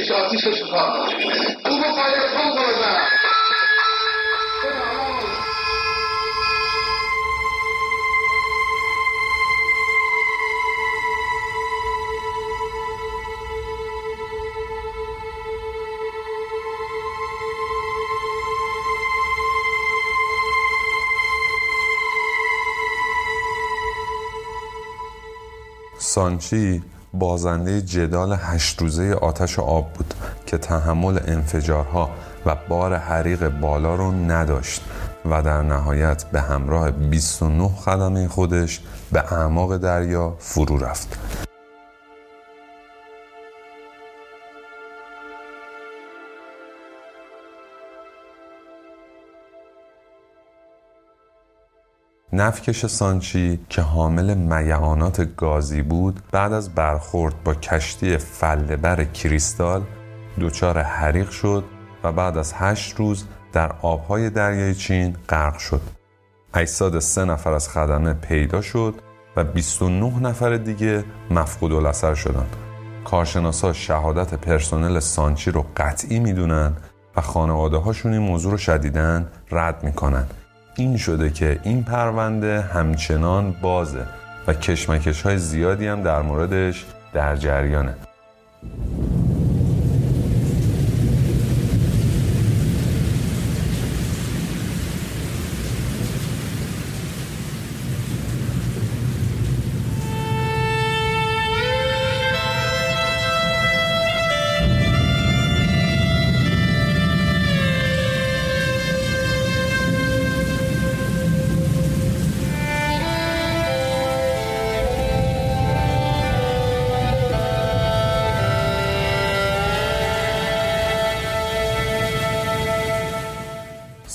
بکشه آتیشش کار او با فریاد کنه سانچی بازنده جدال هشت روزه آتش و آب بود که تحمل انفجارها و بار حریق بالا رو نداشت و در نهایت به همراه 29 خدمه خودش به اعماق دریا فرو رفت. نفکش سانچی که حامل میعانات گازی بود بعد از برخورد با کشتی فلبر کریستال دچار حریق شد و بعد از هشت روز در آبهای دریای چین غرق شد. اجساد سه نفر از خدمه پیدا شد و 29 نفر دیگه مفقود الاثر شدند. کارشناسا شهادت پرسنل سانچی رو قطعی می‌دونن و خانواده هاشون این موضوع رو شدیدن رد می‌کنن. این شده که این پرونده همچنان بازه و کشمکش های زیادی هم در موردش در جریانه.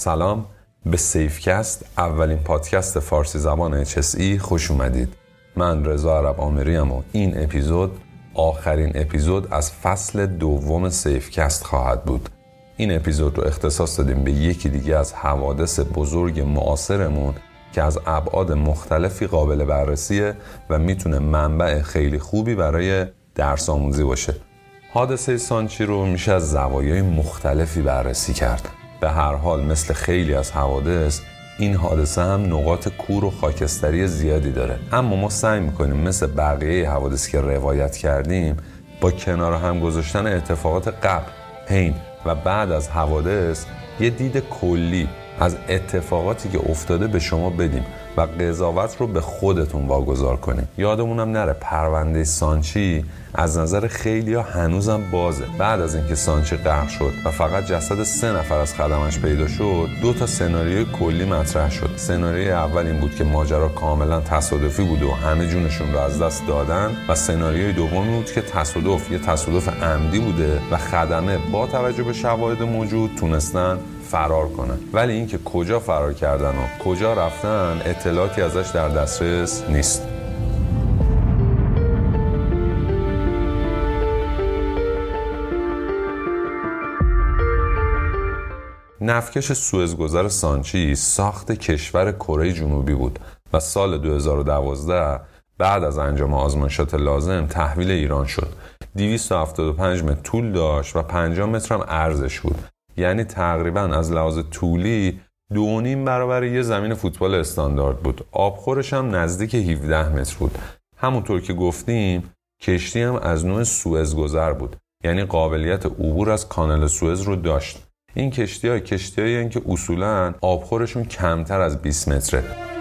سلام. به سیفکست اولین پادکست فارسی زبان HSE خوش اومدید. من رضا عرب آمریم و این اپیزود آخرین اپیزود از فصل دوم سیفکست خواهد بود. این اپیزود رو اختصاص دادیم به یکی دیگه از حوادث بزرگ معاصرمون که از ابعاد مختلفی قابل بررسیه و می‌تونه منبع خیلی خوبی برای درس آموزی باشه. حادثه سانچی رو میشه از زوایای مختلفی بررسی کرد. به هر حال مثل خیلی از حوادث این حادثه هم نقاط کور و خاکستری زیادی داره. اما ما سعی می‌کنیم مثل بقیه حوادثی که روایت کردیم با کنار هم گذاشتن اتفاقات قبل حین و بعد از حوادث یه دید کلی از اتفاقاتی که افتاده به شما بدیم. و قضاوت رو به خودتون واگذار کنیم یادمونم نره پرونده سانچی از نظر خیلی ها هنوزم بازه. بعد از اینکه سانچی غرق شد و فقط جسد سه نفر از خدمش پیدا شد دو تا سناریوی کلی مطرح شد. سناریوی اول این بود که ماجرا کاملا تصادفی بود و همه جونشون رو از دست دادن و سناریوی دوم بود که تصادف یه تصادف عمدی بوده و خدمه با توجه به شواهد موجود تونستن فرار کنن. ولی اینکه کجا فرار کردن و کجا رفتن اطلاعاتی ازش در دسترس نیست. نفکش سوئزگذر سانچی ساخت کشور کره جنوبی بود و سال 2012 بعد از انجام آزمایشات لازم تحویل ایران شد. 275 متر طول داشت و 50 متر هم ارزش بود. یعنی تقریبا از لحاظ طولی دو نیم برابر یه زمین فوتبال استاندارد بود. آبخورش هم نزدیک 17 متر بود. همونطور که گفتیم کشتی هم از نوع سوئز گذر بود. یعنی قابلیت عبور از کانال سوئز رو داشت. این کشتی های کشتی که اصولا آبخورشون کمتر از 20 متره.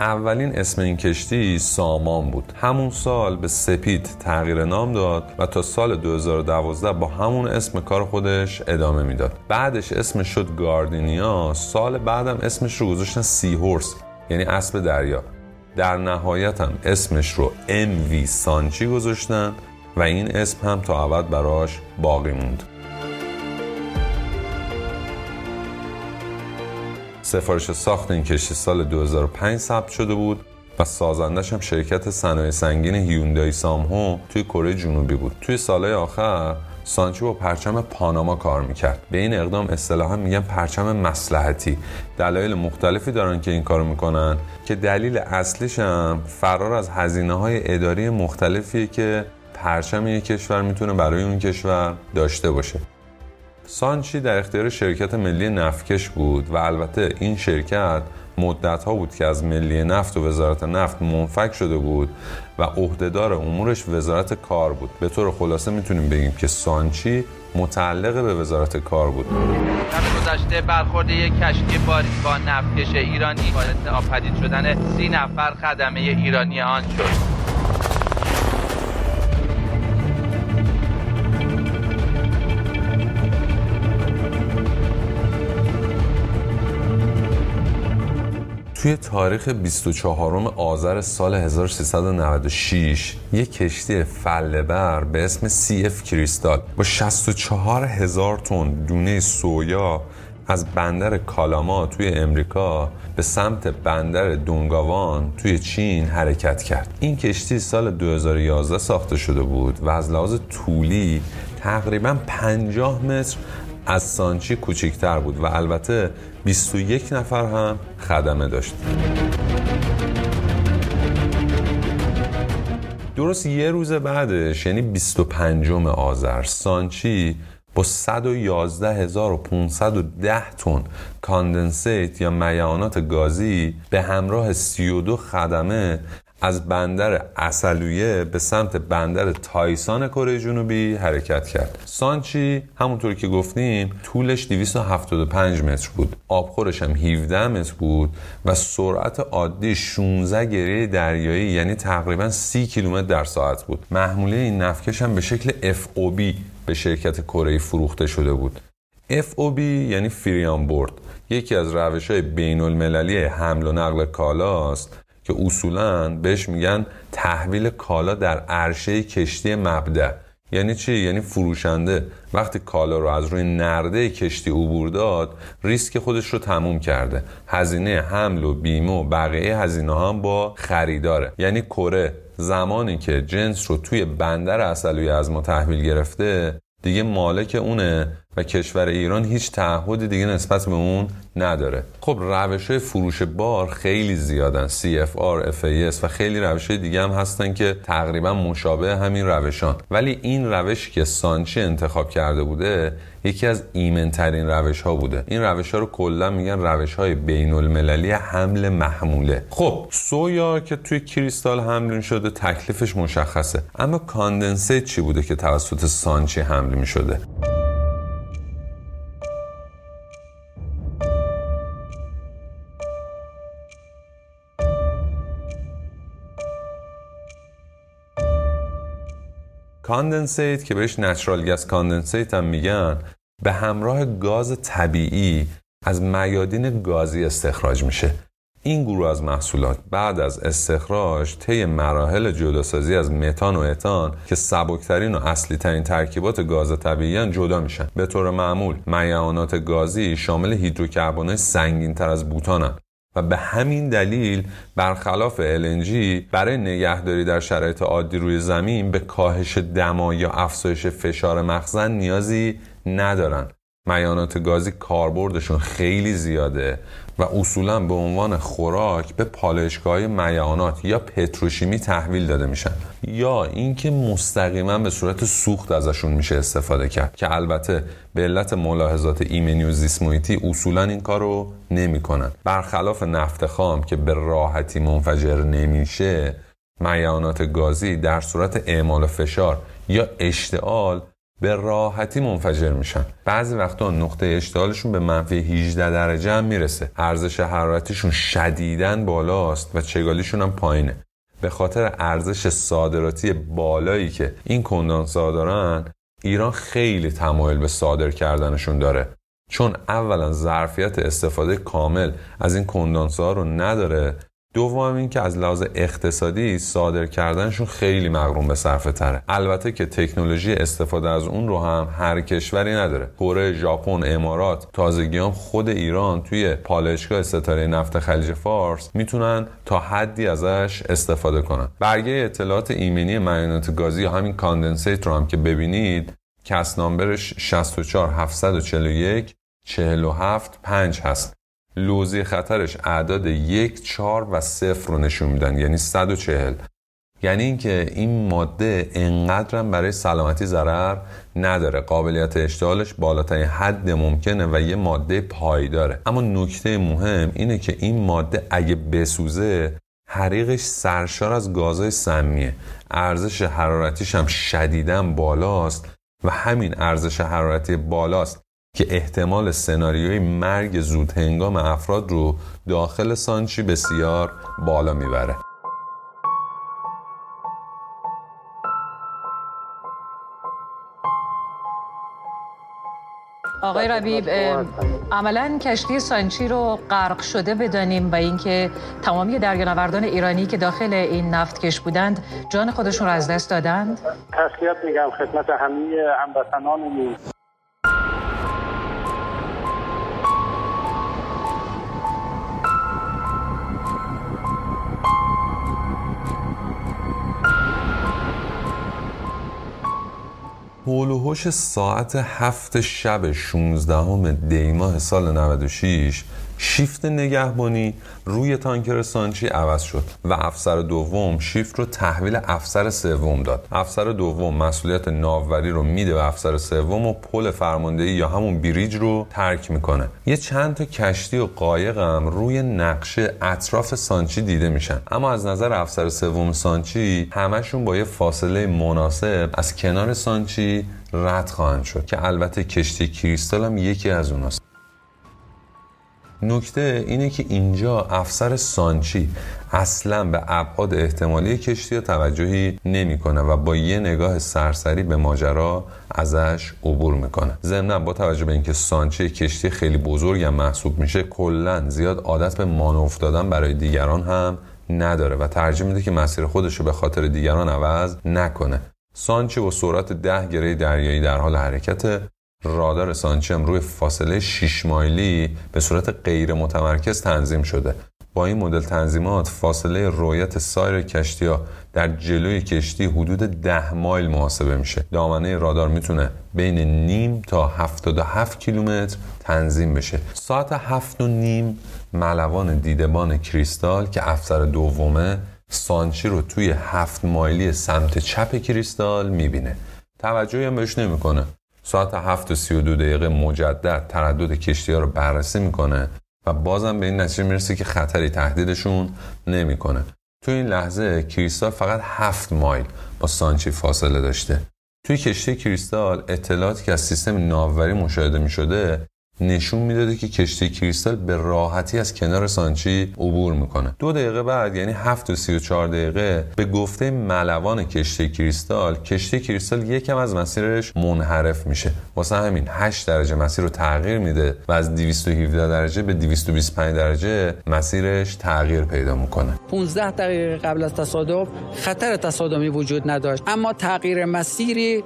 اولین اسم این کشتی سامان بود. همون سال به سپید تغییر نام داد و تا سال 2012 با همون اسم کار خودش ادامه می‌داد. بعدش اسمش شد گاردینیا سال بعدم اسمش رو گذاشتن سی هورس یعنی اسب دریا. در نهایت هم اسمش رو ام وی سانچی گذاشتن و این اسم هم تا ابد براش باقی موند. سفارش ساخت این کشتی سال 2005 ثبت شده بود و سازندش هم شرکت صنایع سنگین هیوندای سامهو توی کره جنوبی بود. توی سالهای آخر سانچی با پرچم پاناما کار می‌کرد. به این اقدام اصطلاحا میگن پرچم مسلحتی. دلایل مختلفی دارن که این کارو می‌کنن که دلیل اصلیش هم فرار از هزینه های اداری مختلفیه که پرچم یک کشور می‌تونه برای اون کشور داشته باشه. سانچی در اختیار شرکت ملی نفتکش بود و البته این شرکت مدت ها بود که از ملی نفت و وزارت نفت منفک شده بود و عهدهدار امورش وزارت کار بود. به طور خلاصه می‌تونیم بگیم که سانچی متعلق به وزارت کار بود. در گذشته برخورد یک کشتی باریک با نفتکش ایرانی. باعث ناپدید شدن سی نفر خدمه ایرانی آن شد. توی تاریخ 24 آذر سال 1396 یک کشتی فلبر به اسم CF کریستال با 64 هزار تن دونه سویا از بندر کالاما توی امریکا به سمت بندر دونگاوان توی چین حرکت کرد. این کشتی سال 2011 ساخته شده بود و از لحاظ طولی تقریبا 50 متر از سانچی کوچکتر بود و البته 21 نفر هم خدمه داشت. درست یه روز بعدش یعنی 25 آذر سانچی با 111510 تن کاندنسیت یا میعانات گازی به همراه 32 خدمه از بندر اصلویه به سمت بندر تایسان کره جنوبی حرکت کرد. سانچی همونطور که گفتیم طولش 275 متر بود. آبخورش هم 17 متر بود و سرعت عادی 16 گریه دریایی یعنی تقریبا 30 کیلومتر در ساعت بود. محموله این نفکش هم به شکل FOB به شرکت کره فروخته شده بود. FOB یعنی فریان بورد یکی از روش های بین المللی حمل و نقل کالاست. که اصولا بهش میگن تحویل کالا در عرشه کشتی مبدع یعنی چی؟ یعنی فروشنده وقتی کالا رو از روی نرده کشتی عبور داد ریسک خودش رو تموم کرده. هزینه حمل و بیمه و بقیه هزینه هم با خریداره. یعنی کره زمانی که جنس رو توی بندر اصلوی از ما تحویل گرفته دیگه مالک اونه و کشور ایران هیچ تعهدی دیگه نسبت به اون نداره. خب روش فروش بار خیلی زیادن. CFR, FAS و خیلی روش دیگه هم هستن که تقریبا مشابه همین روشان ولی این روش که سانچی انتخاب کرده بوده یکی از ایمنترین روش ها بوده. این روش ها رو کلا میگن روش های بین المللی حمل محموله. خب سویا که توی کریستال حمل شده تکلیفش مشخصه. اما کاندنسیت چی بوده که توسط سانچی حمل می شده condensate که بهش natural gas condensate هم میگن به همراه گاز طبیعی از میادین گازی استخراج میشه. این گروه از محصولات بعد از استخراج طی مراحل جداسازی از متان و اتان که سبکترین و اصلی ترین ترکیبات گاز طبیعی جدا میشن. به طور معمول میعانات گازی شامل هیدروکربن‌های سنگین تر از بوتانن و به همین دلیل برخلاف LNG برای نگهداری در شرایط عادی روی زمین به کاهش دما یا افزایش فشار مخزن نیازی ندارن. میانات گازی کاربردشون خیلی زیاده و اصولا به عنوان خوراک به پالایشگاه میانات یا پتروشیمی تحویل داده میشن. یا اینکه مستقیما به صورت سوخت ازشون میشه استفاده کرد که البته به علت ملاحظات ایمنی و زیسمویتی اصولا این کار رو نمی‌کنن. برخلاف نفت خام که به راحتی منفجر نمیشه میانات گازی در صورت اعمال فشار یا اشتعال به راحتی منفجر میشن. بعضی وقتا نقطه اشتعالشون به منفی 18 درجه هم می‌رسه. ارزش حرارتیشون شدیداً بالاست و چگالیشون هم پایینه. به خاطر ارزش صادراتی بالایی که این کندانسا دارن ایران خیلی تمایل به صادر کردنشون داره. چون اولا ظرفیت استفاده کامل از این کندانسا رو نداره دوم این که از لحاظ اقتصادی صادر کردنشون خیلی مغروم به صرفه تره. البته که تکنولوژی استفاده از اون رو هم هر کشوری نداره. کره ژاپن امارات تازگی هم خود ایران توی پالایشگاه ستاره نفت خلیج فارس می‌تونن تا حدی ازش استفاده کنن. برگه اطلاعات ایمنی معاینات گازی همین کاندنسیت رو هم که ببینید کس نامبرش 64 741 47 5 هست. لوزی خطرش اعداد یک، چهار و صفر رو نشون میدن. یعنی 140 یعنی اینکه این ماده انقدرم برای سلامتی ضرر نداره. قابلیت اشتعالش بالاترین حد ممکنه و یه ماده پایداره اما نکته مهم اینه که این ماده اگه بسوزه حریقش سرشار از گازهای سمیه. ارزش حرارتیش هم شدیداً بالاست و همین ارزش حرارتی بالاست. که احتمال سناریوی مرگ زود هنگام افراد رو داخل سانچی بسیار بالا می‌بره. آقای ربیب عملا کشتی سانچی رو غرق شده بدانیم و اینکه تمامی دریانوردان ایرانی که داخل این نفتکش بودند جان خودشون رو از دست دادند؟ تسلیت میگم خدمت همه هموطنانمون هول ساعت هفت شب 16 دیماه سال 96 شیفت نگهبانی روی تانکر سانچی عوض شد و افسر دوم شیفت رو تحویل افسر سوم داد. افسر دوم مسئولیت ناوبری رو میده به افسر سوم و پل فرماندهی یا همون بریج رو ترک می‌کنه. یه چند تا کشتی و قایق هم روی نقشه اطراف سانچی دیده میشن. اما از نظر افسر سوم سانچی همشون با یه فاصله مناسب از کنار سانچی رد خواهند شد که البته کشتی کریستال هم یکی از اوناست. نکته اینه که اینجا افسر سانچی اصلا به ابعاد احتمالی کشتی توجهی نمی‌کنه و با یه نگاه سرسری به ماجرا ازش عبور می‌کنه. ضمنا با توجه به اینکه سانچی کشتی خیلی بزرگ هم محسوب میشه کلا زیاد عادت به مانور دادن برای دیگران هم نداره و ترجیح میده که مسیر خودش رو به خاطر دیگران عوض نکنه. سانچی با سرعت ده گره دریایی در حال حرکت رادار سانچم روی فاصله 6 مایلی به صورت غیر متمرکز تنظیم شده. با این مدل تنظیمات فاصله رویت سایر کشتی ها در جلوی کشتی حدود 10 مایل محاسبه میشه. دامنه رادار می‌تونه بین نیم تا 77 کیلومتر تنظیم بشه. ساعت هفت و نیم ملوان دیدبان کریستال که افسر دومه سانچی رو توی هفت مایلی سمت چپ کریستال می‌بینه. توجهی هم بهش نمی‌کنه. ساعت 7 و 32 دقیقه مجدد تردد کشتی ها رو بررسی می‌کنه و بازم به این نتیجه می‌رسه که خطری تهدیدشون نمی‌کنه. تو این لحظه کریستال فقط 7 مایل با سانچی فاصله داشته. توی کشتی کریستال اطلاعاتی که از سیستم ناوبری مشاهده می شده نشون می‌داده که کشتی کریستال به راحتی از کنار سانچی عبور می‌کنه. دو دقیقه بعد یعنی 7 و 34 دقیقه به گفته ملوان کشتی کریستال کشتی کریستال یکم از مسیرش منحرف میشه. واسه همین 8 درجه مسیر رو تغییر میده و از 217 درجه به 225 درجه مسیرش تغییر پیدا می‌کنه. 15 دقیقه قبل از تصادف خطر تصادمی وجود نداشت. اما تغییر مسیری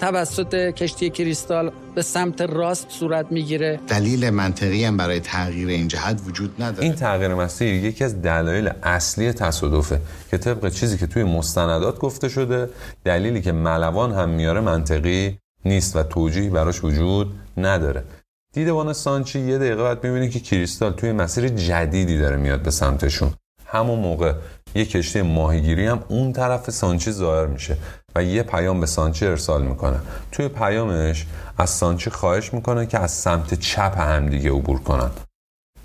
توسط کشتی کریستال به سمت راست صورت می‌گیره. دلیل منطقی هم برای تغییر این جهت وجود نداره. این تغییر مسیر یکی از دلایل اصلی تصادفه که طبق چیزی که توی مستندات گفته شده دلیلی که ملوان هم میاره منطقی نیست و توجیهی براش وجود نداره. دیدبان سانچی یه دقیقه بعد می‌بینه که کریستال توی مسیر جدیدی داره میاد به سمتشون. همون موقع یه کشتی ماهیگیری هم اون طرف سانچی ظاهر میشه و یه پیام به سانچی ارسال می‌کنه. توی پیامش از سانچی خواهش می‌کنه که از سمت چپ هم دیگه عبور کنن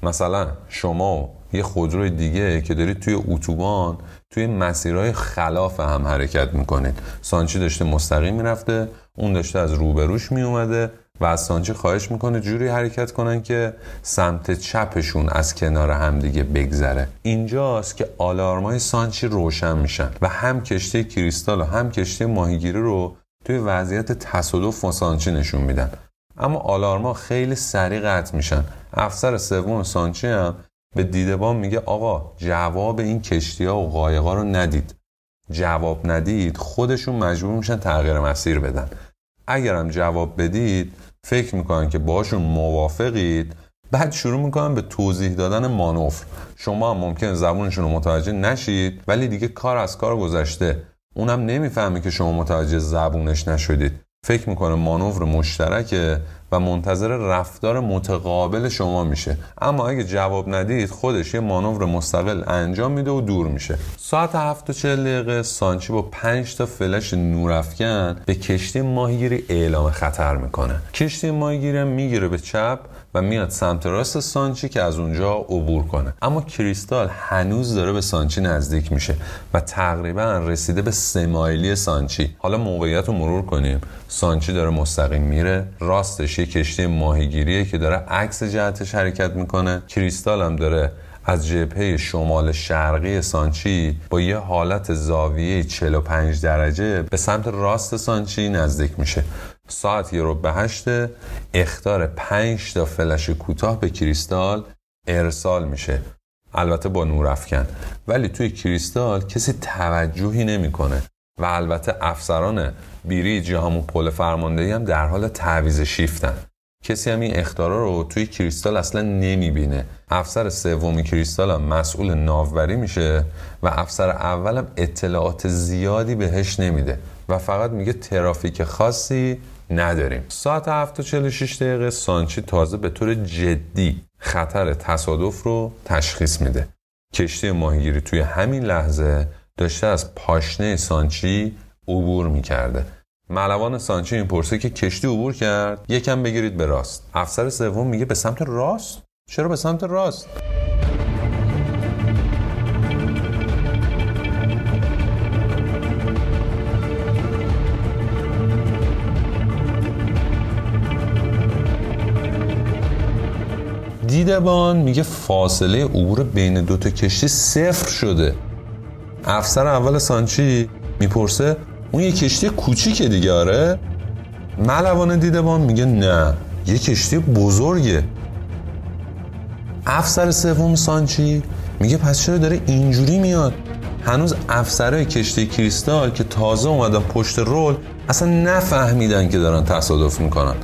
مثلا شما و یه خودروی دیگه که دارید توی اتوبان توی مسیرهای خلاف هم حرکت می‌کنید. سانچی داشته مستقیم می‌رفته اون داشته از روبروش میومده و از سانچی خواهش می‌کنه جوری حرکت کنن که سمت چپشون از کنار همدیگه بگذره. اینجاست که آلارمای سانچی روشن میشن و هم کشتی کریستال و هم کشتی ماهیگیری رو توی وضعیت تصادف و سانچی نشون میدن. اما آلارما خیلی سریع قطع میشن. افسر سوم سانچی هم به دیدبان میگه آقا جواب این کشتی ها و قایقا رو ندید. جواب ندید خودشون مجبور میشن تغییر مسیر بدن. اگرم جواب بدید فکر می‌کنن که باشون موافقید. بعد شروع می‌کنن به توضیح دادن مانور. شما هم ممکن زبونشون رو متوجه نشید ولی دیگه کار از کار گذشته. اونم نمی‌فهمه که شما متوجه زبونش نشدید. فکر می‌کنه مانور مشترکه و منتظر رفتار متقابل شما میشه. اما اگه جواب ندید خودش یه مانور مستقل انجام میده و دور میشه. ساعت 7 و 40 دقیقه سانچی با 5 تا فلش نورافکن به کشتی ماهیگیری اعلام خطر می‌کنه. کشتی ماهیگیری می‌گیره به چپ و میاد سمت راست سانچی که از اونجا عبور کنه. اما کریستال هنوز داره به سانچی نزدیک میشه و تقریبا رسیده به سه مایلی سانچی. حالا موقعیت رو مرور کنیم. سانچی داره مستقیم میره. راستش یه کشتی ماهیگیریه که داره عکس جهتش حرکت می‌کنه. کریستال هم داره از جبهه شمال شرقی سانچی با یه حالت زاویه 45 درجه به سمت راست سانچی نزدیک میشه. ساعت یه رو به هشته اختار 5 تا فلش کوتاه به کریستال ارسال میشه. البته با نور افکن. ولی توی کریستال کسی توجهی نمی‌کنه. و البته افسران بیریج یا همون پل فرماندهی هم در حال تعویز شیفتن. کسی هم این اختارا رو توی کریستال اصلا نمی‌بینه. افسر سومی کریستال هم مسئول ناوبری میشه و افسر اولم اطلاعات زیادی بهش نمیده. و فقط میگه ترافیک خاصی نداریم. ساعت 7:46 دقیقه سانچی تازه به طور جدی خطر تصادف رو تشخیص میده. کشتی ماهیگیری توی همین لحظه داشته از پاشنه سانچی عبور می‌کرده. ملوان سانچی این پرسه که کشتی عبور کرد؟ یکم بگیرید به راست. افسر سوم میگه به سمت راست؟ چرا به سمت راست؟ دیدبان میگه فاصله عبور بین دوتا کشتی صفر شده. افسر اول سانچی می‌پرسه اون یه کشتی کوچیکه دیگه آره؟ ملوان دیدبان میگه نه یه کشتی بزرگه. افسر سوم سانچی میگه پس چرا داره اینجوری میاد؟ هنوز افسرهای کشتی کریستال که تازه اومدن پشت رول اصلا نفهمیدن که دارن تصادف می‌کنن.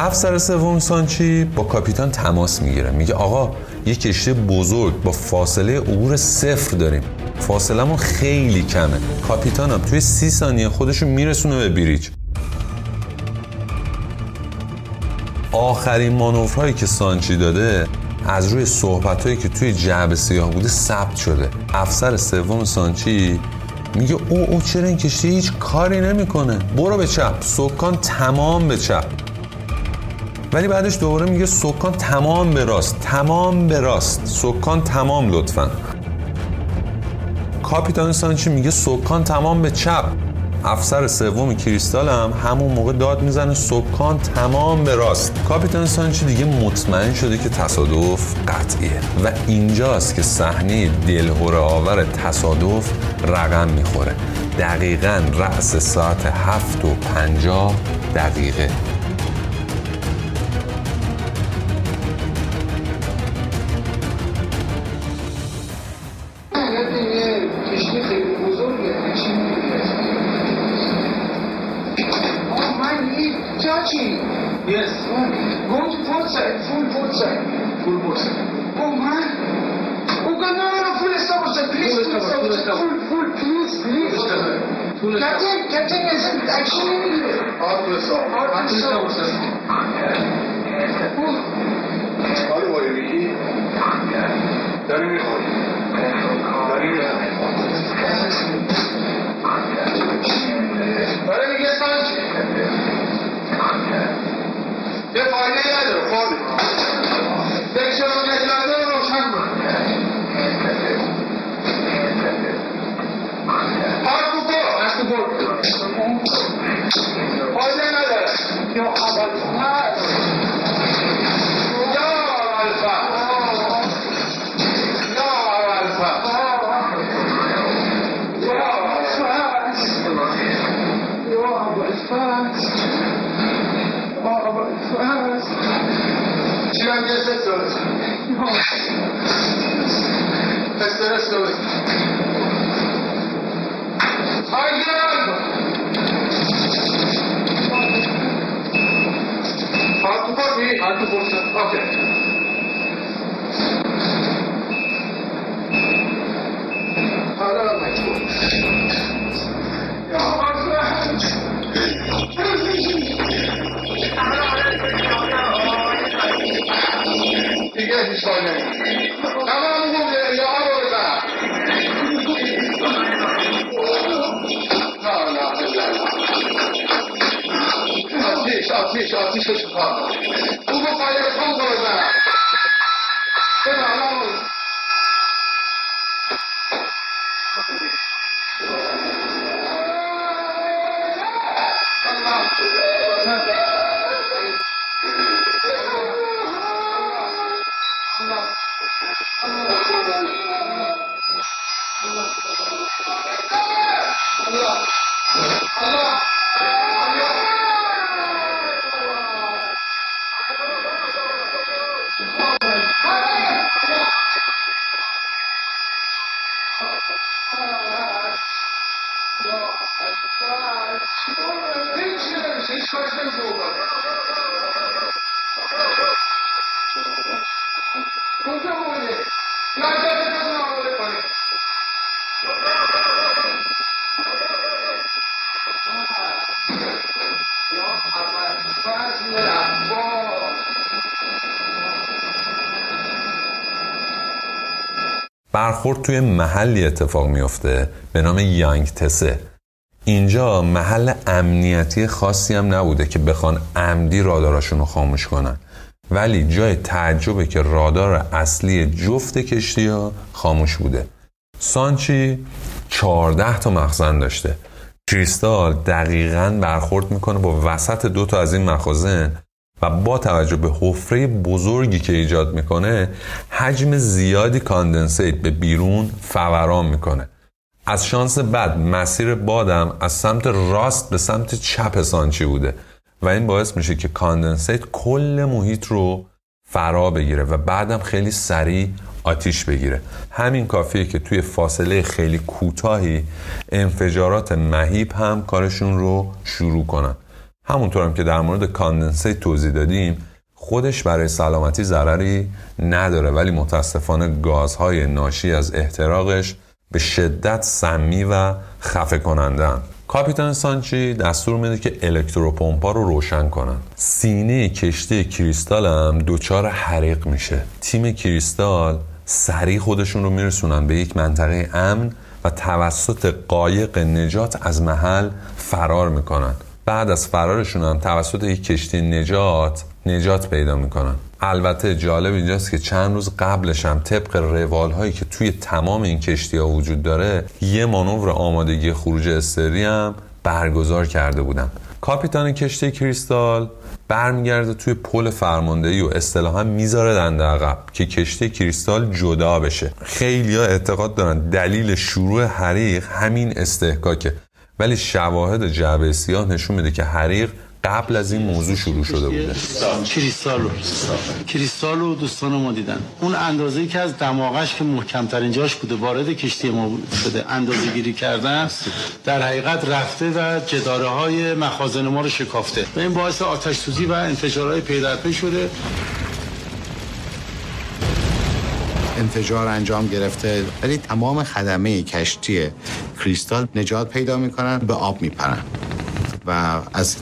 افسر سوم سانچی با کاپیتان تماس می‌گیره. میگه آقا یه کشتی بزرگ با فاصله عبور صفر داریم. فاصلمون خیلی کمه. کاپیتانم توی سی ثانیه خودشو میرسونه به بریج. آخرین مانورهایی که سانچی داده از روی صحبت هایی که توی جعب سیاه بوده ثبت شده. افسر سوم سانچی میگه او او چرا این کشتی هیچ کاری نمی‌کنه؟ برو به چپ. سکان تمام به چپ. ولی بعدش دوباره میگه سکان تمام به راست تمام به راست. سکان تمام لطفا. کاپیتان سانچی میگه سکان تمام به چپ. افسر سوم کریستال هم همون موقع داد می‌زنه سکان تمام به راست. کاپیتان سانچی دیگه مطمئن شده که تصادف قطعیه. و اینجاست که صحنه دلهوره آور تصادف رقم می‌خوره. دقیقا رأس ساعت هفت و پنجاه دقیقه. آتیش آتیش آتیش رو شکار او با قایر خون رو بزن بزن برخورد توی محلی اتفاق میفته به نام یانگ تسه. اینجا محل امنیتی خاصی هم نبوده که بخوان عمدی راداراشون رو خاموش کنن. ولی جای تعجبه که رادار اصلی جفت کشتی ها خاموش بوده. سانچی 14 تا مخزن داشته. کریستال دقیقا برخورد می‌کنه با وسط دو تا از این مخازن و با توجه به حفره بزرگی که ایجاد می‌کنه حجم زیادی condensate به بیرون فوران می‌کنه. از شانس بد مسیر بادم از سمت راست به سمت چپ سانچی بوده و این باعث میشه که condensate کل محیط رو فرا بگیره و بعدم خیلی سریع آتیش بگیره. همین کافیه که توی فاصله خیلی کوتاهی انفجارات مهیب هم کارشون رو شروع کنن. همونطور هم که در مورد condensate توضیح دادیم خودش برای سلامتی ضرری نداره ولی متاسفانه گازهای ناشی از احتراقش به شدت سمی و خفه کننده کاپیتان سانچی دستور میده که الکتروپمپا رو روشن کنن سینه کشتی کریستال هم دوچار حریق میشه. تیم کریستال سریع خودشون رو میرسونن به یک منطقه امن و توسط قایق نجات از محل فرار می‌کنن. بعد از فرارشون هم توسط یک کشتی نجات نجات پیدا می‌کنن. البته جالب اینجاست که چند روز قبلش هم طبق روال هایی که توی تمام این کشتی ها وجود داره یه مانور آمادگی خروج استری هم برگزار کرده بودن. کاپیتان کشتی کریستال برمیگرده توی پل فرماندهی و اصطلاحا می‌ذاره دنده عقب که کشتی کریستال جدا بشه. خیلی ها اعتقاد دارن دلیل شروع حریق همین استحکاکه. ولی شواهد جعبه سیاه نشون میده که حریق قبل از این موضوع شروع شده بوده. کریستال رو کریستال رو دوستان ما دیدن. اون اندازه‌ای که از دماغش که محکمترین جاش بوده وارد کشتی ما شده. اندازه گیری کردن در حقیقت رفته و جداره های مخازن ما رو شکافته. و این باعث آتش سوزی و انفجارهای پی در پی شده. انفجار انجام گرفته. ولی تمام خدمه کشتی کریستال نجات پیدا می‌کنن به آب میپرن. و از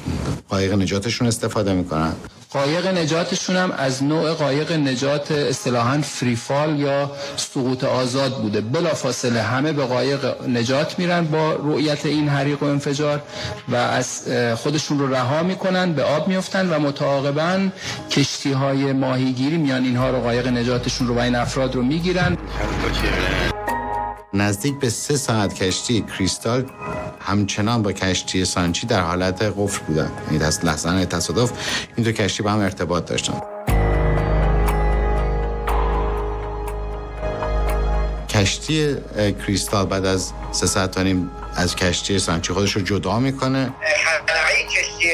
قایق نجاتشون استفاده می‌کنن. قایق نجاتشون هم از نوع قایق نجات اصطلاحا فریفال یا سقوط آزاد بوده. بلافاصله همه به قایق نجات میرن با رؤیت این حریق و انفجار و از خودشون رو رها می‌کنن به آب میفتن و متعاقبا کشتی های ماهیگیری میان اینها رو قایق نجاتشون رو و این افراد رو می‌گیرن. نزدیک به سه ساعت کشتی کریستال همچنان با کشتی سانچی در حالت قفل بودن. یعنی از لحظه تصادف این دو کشتی با هم ارتباط داشتن. کشتی کریستال بعد از سه ساعت تا نیم از کشتی سانچی خودش رو جدا می‌کنه. خلقه کشتی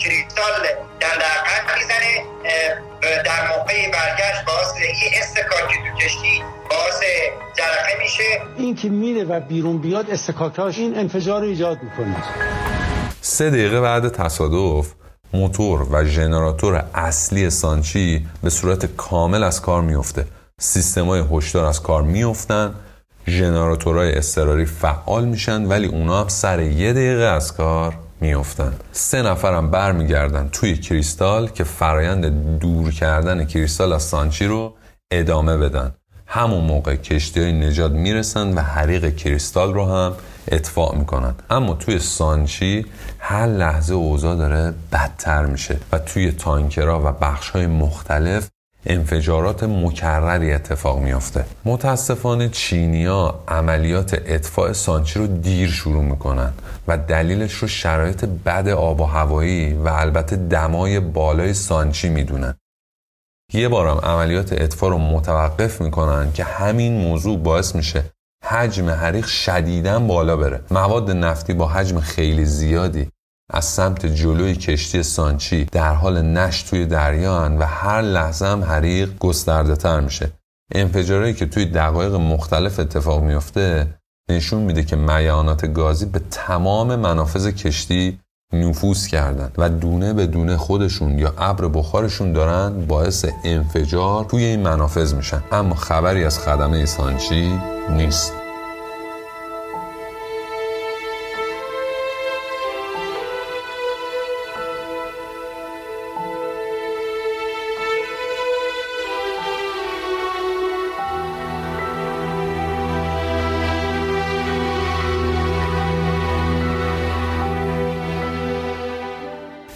کریستال در عقب می‌زنه. در موقع برگشت باعث این استکاکی تو کشتی باعث جرقه میشه. این که میره و بیرون بیاد استکاکاش این انفجار رو ایجاد می‌کنه. سه دقیقه بعد تصادف موتور و ژنراتور اصلی سانچی به صورت کامل از کار میفته سیستمای هشدار از کار میفتن ژنراتورهای اضطراری فعال میشن ولی اونا هم سر یه دقیقه از کار میفتن سه نفرم برمیگردن توی کریستال که فرایند دور کردن کریستال از سانچی رو ادامه بدن. همون موقع کشتی های نجات می‌رسن و حریق کریستال رو هم اطفاع می‌کنن. اما توی سانچی هر لحظه اوضاع داره بدتر میشه و توی تانکرها و بخش های مختلف انفجارات مکرری اتفاق میافته. متاسفانه چینیا عملیات اطفاع سانچی رو دیر شروع می‌کنن و دلیلش رو شرایط بد آب و هوایی و البته دمای بالای سانچی می‌دونن. یه بارم عملیات اطفاع رو متوقف می‌کنن که همین موضوع باعث میشه حجم حریق شدیداً بالا بره. مواد نفتی با حجم خیلی زیادی از سمت جلوی کشتی سانچی در حال نشت توی دریا و هر لحظه هم حریق گسترده تر میشه. انفجارهایی که توی دقایق مختلف اتفاق میفته نشون میده که میانات گازی به تمام منافذ کشتی نفوذ کردن و دونه به دونه خودشون یا ابر بخارشون دارن باعث انفجار توی این منافذ میشن. اما خبری از خدمه سانچی نیست.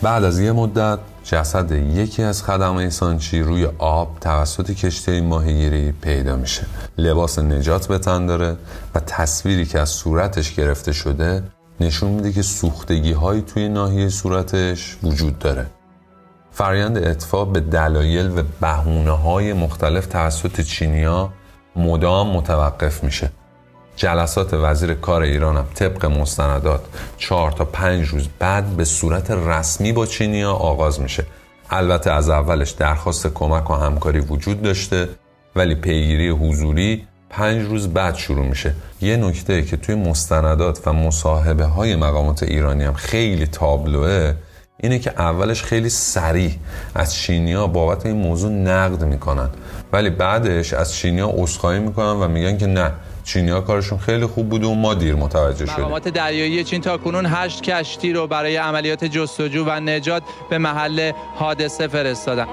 بعد از یه مدت جسد یکی از خدمه سانچی روی آب توسط کشتی ماهیگیری پیدا میشه. لباس نجات به تن داره و تصویری که از صورتش گرفته شده نشون میده که سوختگی هایی توی ناحیه صورتش وجود داره. فرایند اطفاع به دلایل و بهونه های مختلف توسط چینیا مدام متوقف میشه. جلسات وزیر کار ایران هم طبق مستندات چهار تا پنج روز بعد به صورت رسمی با چینیا آغاز میشه. البته از اولش درخواست کمک و همکاری وجود داشته ولی پیگیری حضوری پنج روز بعد شروع میشه. یه نکته که توی مستندات و مصاحبه های مقامات ایرانی هم خیلی تابلوه اینه که اولش خیلی سریع از چینیا بابت این موضوع نقد می‌کنن. ولی بعدش از چینیا عذرخواهی می‌کنن و میگن که نه چینی ها کارشون خیلی خوب بود و ما دیر متوجه شدیم. مقامات دریایی چین تا کنون هشت کشتی رو برای عملیات جستجو و نجات به محل حادثه فرستادن.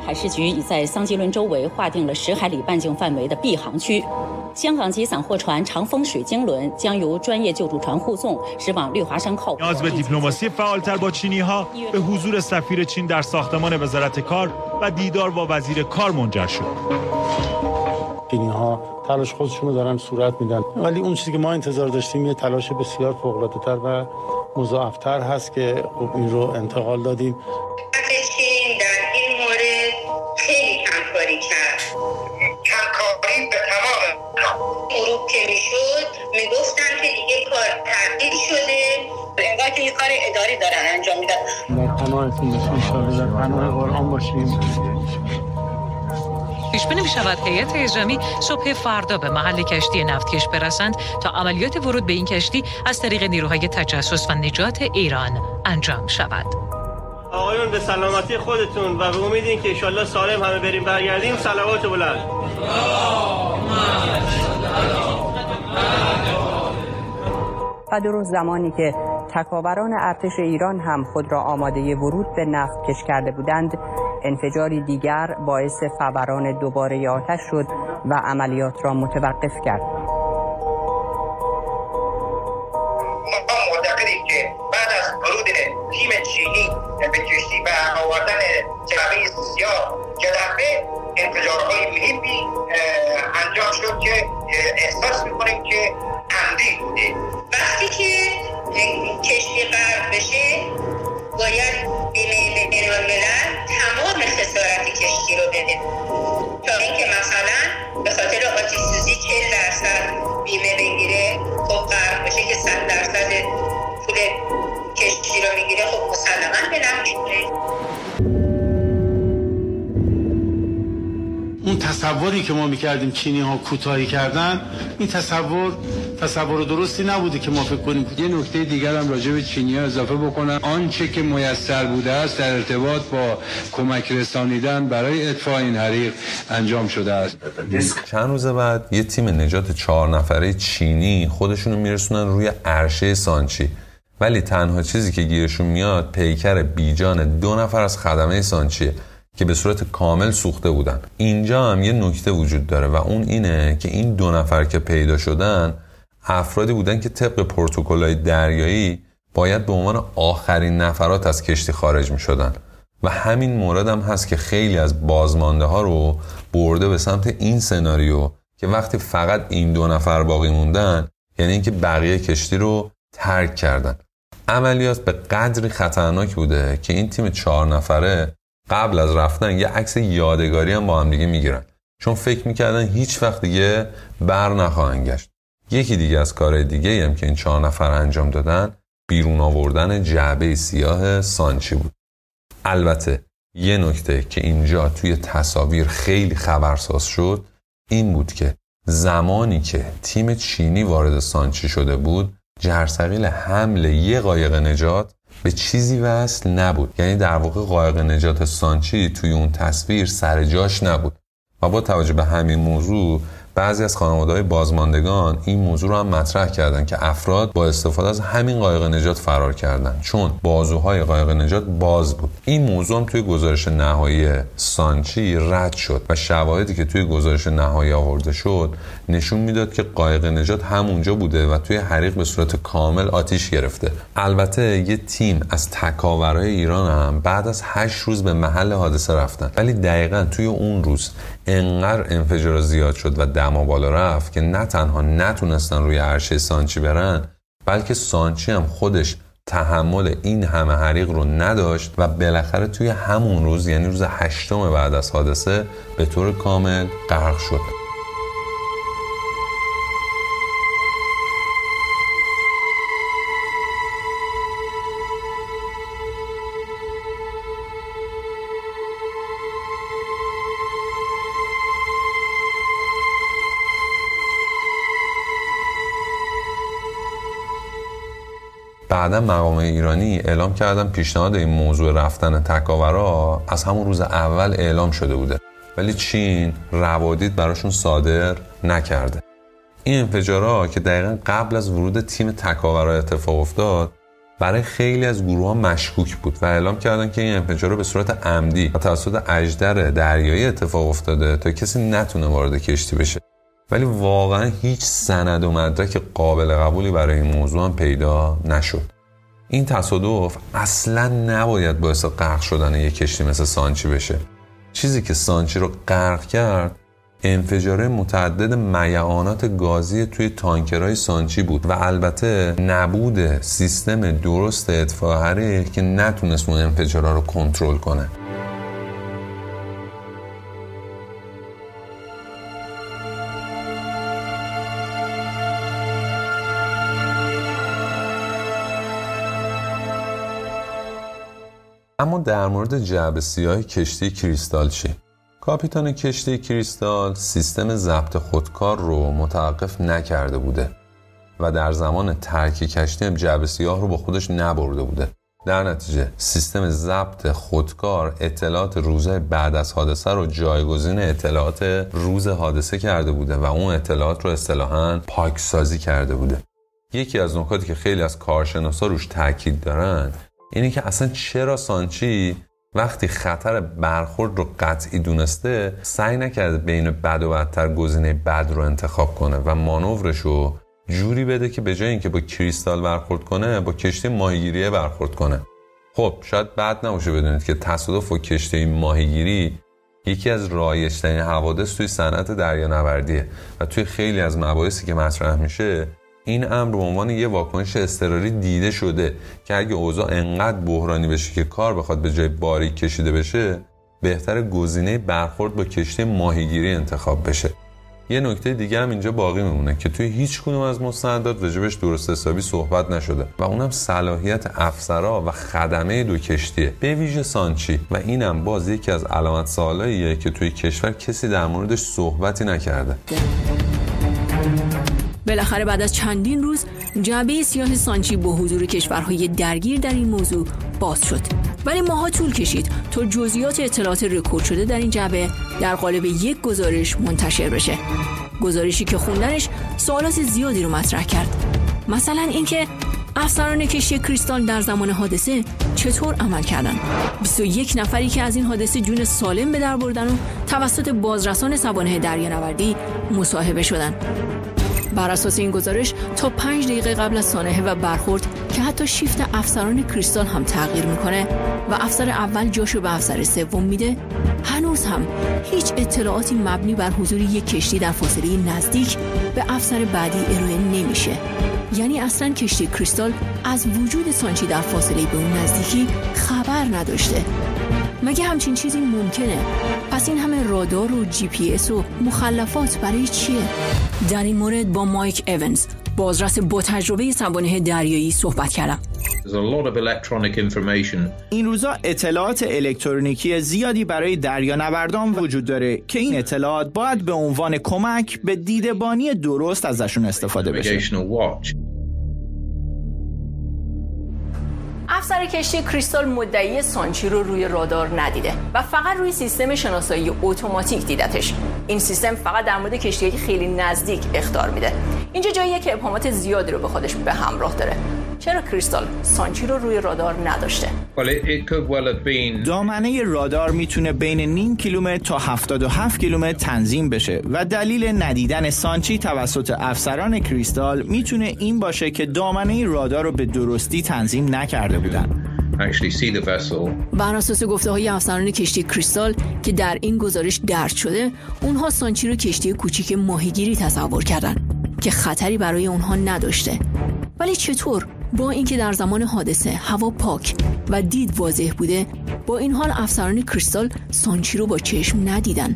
نیاز به دیپلماسی فعالتر با چینی ها به حضور سفیر چین در ساختمان وزارت کار و دیدار با وزیر کار منجر شد. چینی ها تلاش خودشون رو دارن صورت میدن. ولی اون چیزی که ما انتظار داشتیم یه تلاش بسیار فوق تر و مضاعفتر هست که خب این رو انتقال دادیم. چین در این مورد خیلی کمکاری کرد. کمکاری به تمام غروب که می‌شد می‌گفتن که دیگه کار تغییر شده. انگار که یه کار اداری دارن انجام میدن. در پناهتون باشیم در پناه قرآن باشیم. پیش بینی می شود هیئت اجرمی صبح فردا به محل کشتی نفتکش برسند تا عملیات ورود به این کشتی از طریق نیروهای تجسس و نجات ایران انجام شود. آقایون به سلامتی خودتون و به امید اینکه انشالله سالم همه بریم برگردیم صلوات بلند و درست زمانی که تکاوران ارتش ایران هم خود را آماده ورود به نفت کش کرده بودند انفجاری دیگر باعث فوران دوباره آتش شد و عملیات را متوقف کرد. ما معتقدیم که بعد از ورود تیم چینی به کشتی و آوردن جعبه سیاه جدفه انفجارهای مهمی انجام شد که احساس می‌کنیم که عمدی بوده. وقتی که کشتی غرق بشه باید بیمه بین الملل اون تصوری که ما می‌کردیم چینی ها کوتاهی کردن این تصور تصور درستی نبوده که ما فکر کنیم. یه نکته دیگر هم راجع به چینی ها اضافه بکنم. آنچه که میسر بوده است در ارتباط با کمک رسانیدن برای اطفاء این حریق انجام شده است. چند روز بعد یه تیم نجات چهار نفره چینی خودشونو میرسونن روی عرشه سانچی. ولی تنها چیزی که گیرشون میاد پیکر بیجان دو نفر از خدمه سانچیه که به صورت کامل سوخته بودن. اینجا هم یه نکته وجود داره و اون اینه که این دو نفر که پیدا شدن افرادی بودن که طبق پروتکل‌های دریایی باید به عنوان آخرین نفرات از کشتی خارج می شدن و همین مورد هم هست که خیلی از بازمانده ها رو برده به سمت این سناریو که وقتی فقط این دو نفر باقی موندن یعنی اینکه بقیه کشتی رو ترک کردن. عملیات به قدری خطرناک بوده که این تیم چهار نفره قبل از رفتن یه عکس یادگاری هم با هم دیگه می‌گیرن. چون فکر می‌کردن هیچ وقت دیگه بر نخواهند گشت. یکی دیگه از کارهای دیگه هم که این چهار نفر انجام دادن بیرون آوردن جعبه سیاه سانچی بود. البته یه نکته که اینجا توی تصاویر خیلی خبرساز شد این بود که زمانی که تیم چینی وارد سانچی شده بود جرثقیل حمل یه قایق نجات به چیزی وصل نبود. یعنی در واقع قایق نجات سانچی توی اون تصویر سر جاش نبود. و با توجه به همین موضوع بعضی از خانواده بازماندگان این موضوع رو هم مطرح کردند که افراد با استفاده از همین قایق نجات فرار کردند چون بازوهای قایق نجات باز بود. این موضوع هم توی گزارش نهایی سانچی رد شد و شواهدی که توی گزارش نهایی آورده شد نشون می‌داد که قایق نجات همونجا بوده و توی حریق به صورت کامل آتیش گرفته. البته یه تیم از تکاورای ایران هم بعد از هشت روز به محل حادثه رفتن. ولی دقیقا توی اون روز انقدر انفجار زیاد شد و دما بالا رفت که نه تنها نتونستن روی عرشه سانچی برن بلکه سانچی هم خودش تحمل این همه حریق رو نداشت و بالاخره توی همون روز یعنی روز هشتم بعد از حادثه به طور کامل غرق شد. بعدا مقام ایرانی اعلام کردن پیشنهاد این موضوع رفتن تکاورا از همون روز اول اعلام شده بوده. ولی چین روادید براشون صادر نکرده. این انفجارها که دقیقا قبل از ورود تیم تکاورا اتفاق افتاد برای خیلی از گروه ها مشکوک بود و اعلام کردن که این انفجار به صورت عمدی و توسط اجدر دریایی اتفاق افتاده تا کسی نتونه وارد کشتی بشه. ولی واقعا هیچ سند و مدرک قابل قبولی برای این موضوع هم پیدا نشد. این تصادف اصلا نباید باعث غرق شدن یک کشتی مثل سانچی بشه. چیزی که سانچی رو غرق کرد انفجاره متعدد میعانات گازی توی تانکرهای سانچی بود و البته نبود سیستم درست اطفاء که نتونست اون انفجارها رو کنترل کنه. اما در مورد جعب سیاه کشتی کریستال چی؟ کاپیتان کشتی کریستال سیستم ضبط خودکار رو متوقف نکرده بوده و در زمان ترک کشتی هم جعب سیاه رو با خودش نبرده بوده در نتیجه سیستم ضبط خودکار اطلاعات روزه بعد از حادثه رو جایگزین اطلاعات روز حادثه کرده بوده و اون اطلاعات رو اصطلاحا پاکسازی کرده بوده یکی از نکاتی که خیلی از کارشناسا روش تاکید دارن اینه که اصلا چرا سانچی وقتی خطر برخورد رو قطعی دونسته سعی نکرده بین بد و بدتر گزینه بد رو انتخاب کنه و مانورش رو جوری بده که به جای اینکه با کریستال برخورد کنه با کشتی ماهیگیری برخورد کنه. خب شاید بد نباشه بدونید که تصادف و کشتی ماهیگیری یکی از رایجترین حوادث توی صنعت دریانوردیه و توی خیلی از مباحثی که مطرح میشه این امر به عنوان یه واکنش اضطراری دیده شده که اگه اوضاع انقدر بحرانی بشه که کار بخواد به جای باریک کشیده بشه بهتر گزینه برخورد با کشتی ماهیگیری انتخاب بشه. یه نکته دیگه هم اینجا باقی میمونه که توی هیچ کدوم از مستندات راجبش درست حسابی صحبت نشده و اونم صلاحیت افسرا و خدمه دو کشتیه به ویژه سانچی. و اینم باز یکی از علامت سوالاییه که توی کشور کسی در موردش صحبتی نکرده. بالاخره بعد از چندین روز جعبه سیاه سانچی با حضور کشورهای درگیر در این موضوع باز شد. ولی ماها طول کشید تا جزئیات اطلاعات رکورد شده در این جعبه در قالب یک گزارش منتشر بشه. گزارشی که خوندنش سوالات زیادی رو مطرح کرد. مثلا اینکه افسران کشتی کریستال در زمان حادثه چطور عمل کردند. 21 نفری که از این حادثه جون سالم به در بردن و توسط بازرسان سوانح دریانوردی مصاحبه شدند. بر اساس این گزارش تا پنج دقیقه قبل از سانحه و برخورد که حتی شیفت افسران کریستال هم تغییر می‌کنه و افسر اول جاشو به افسر سوم میده هنوز هم هیچ اطلاعاتی مبنی بر حضور یک کشتی در فاصله نزدیک به افسر بعدی ارائه نمیشه. یعنی اصلا کشتی کریستال از وجود سانچی در فاصله به اون نزدیکی خبر نداشته. مگه همچین چیزی ممکنه؟ پس این همه رادار و جی پی اس و مخلفات برای چیه؟ در این مورد با مایک ایونز بازرس با تجربه سوانح دریایی صحبت کردم. این روزا اطلاعات الکترونیکی زیادی برای دریانوردان وجود داره که این اطلاعات باید به عنوان کمک به دیدبانی درست ازشون استفاده بشه. افسر کشتی کریستال مدعی سانچی رو روی رادار ندیده و فقط روی سیستم شناسایی اتوماتیک دیدتش. این سیستم فقط در مورد کشتی خیلی نزدیک اختار میده. اینجا جاییه که ابهامات زیادی رو به خودش به همراه داره. چرا کریستال سانچی رو روی رادار نداشته؟ دامنه رادار می‌تونه بین نیم کیلومتر تا 77 کیلومتر تنظیم بشه و دلیل ندیدن سانچی توسط افسران کریستال می‌تونه این باشه که دامنه رادار رو به درستی تنظیم نکرده بودن. بر اساس گفته های افسران کشتی کریستال که در این گزارش درد شده اونها سانچی رو کشتی کوچیک ماهیگیری تصور کردن که خطری برای اونها نداشته. ولی چطور؟ با اینکه در زمان حادثه هوا پاک و دید واضح بوده با این حال افسران کریستال سانچی رو با چشم ندیدن.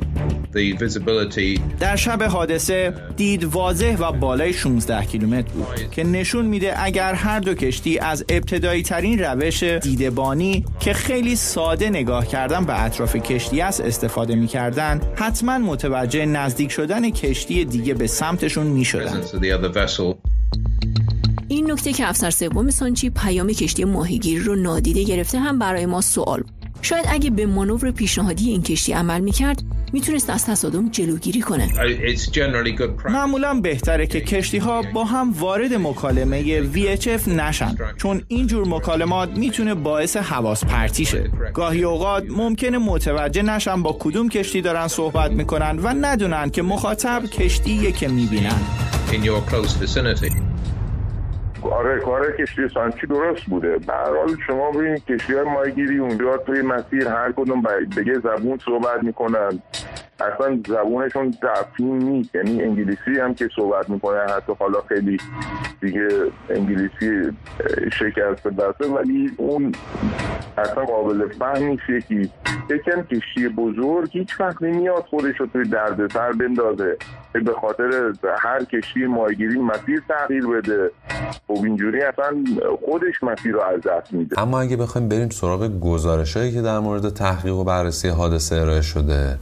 در شب حادثه دید واضح و بالای 16 کیلومتر بود که نشون میده اگر هر دو کشتی از ابتدایی ترین روش دیدبانی که خیلی ساده نگاه کردن به اطراف کشتی است استفاده می‌کردن حتما متوجه نزدیک شدن کشتی دیگه به سمتشون می‌شدن. این نکته که افسر سوم سانچی پیام کشتی ماهیگیری رو نادیده گرفته هم برای ما سوال. شاید اگه به مانور پیشنهادی این کشتی عمل می‌کرد می‌تونست از تصادم جلوگیری کنه. معمولا بهتره که کشتی ها با هم وارد مکالمه VHF نشن چون اینجور مکالمات می‌تونه باعث حواس پرتی شه. گاهی اوقات ممکنه متوجه نشن با کدوم کشتی دارن صحبت می‌کنن و ندونن که مخاطب کشتیه که می‌بینن. آره کار کشتی سانچی درست بوده. به حال شما ببینید کشتی های ماهیگیری اونجا توی مسیر هر کدوم بگه زبون صحبت می‌کنن. اصلا زبونشون دفعی نیست. یعنی انگلیسی هم که صحبت می‌کنه حتی حالا خیلی دیگه انگلیسی شکست دسته ولی اون اصلا قابل فهم نیست یکی. یکم کشتی بزرگ هیچ وقت نمیاد خودش رو توی سر بندازه. به خاطر هر کشتی ماهیگیری مسیر تغییر بده. خب اینجوری اصلا خودش مسیر رو از دست میده. اما اگه بخوایم بریم سراغ گزارش هایی که در مورد تحقیق و بررسی حادثه ارائه شده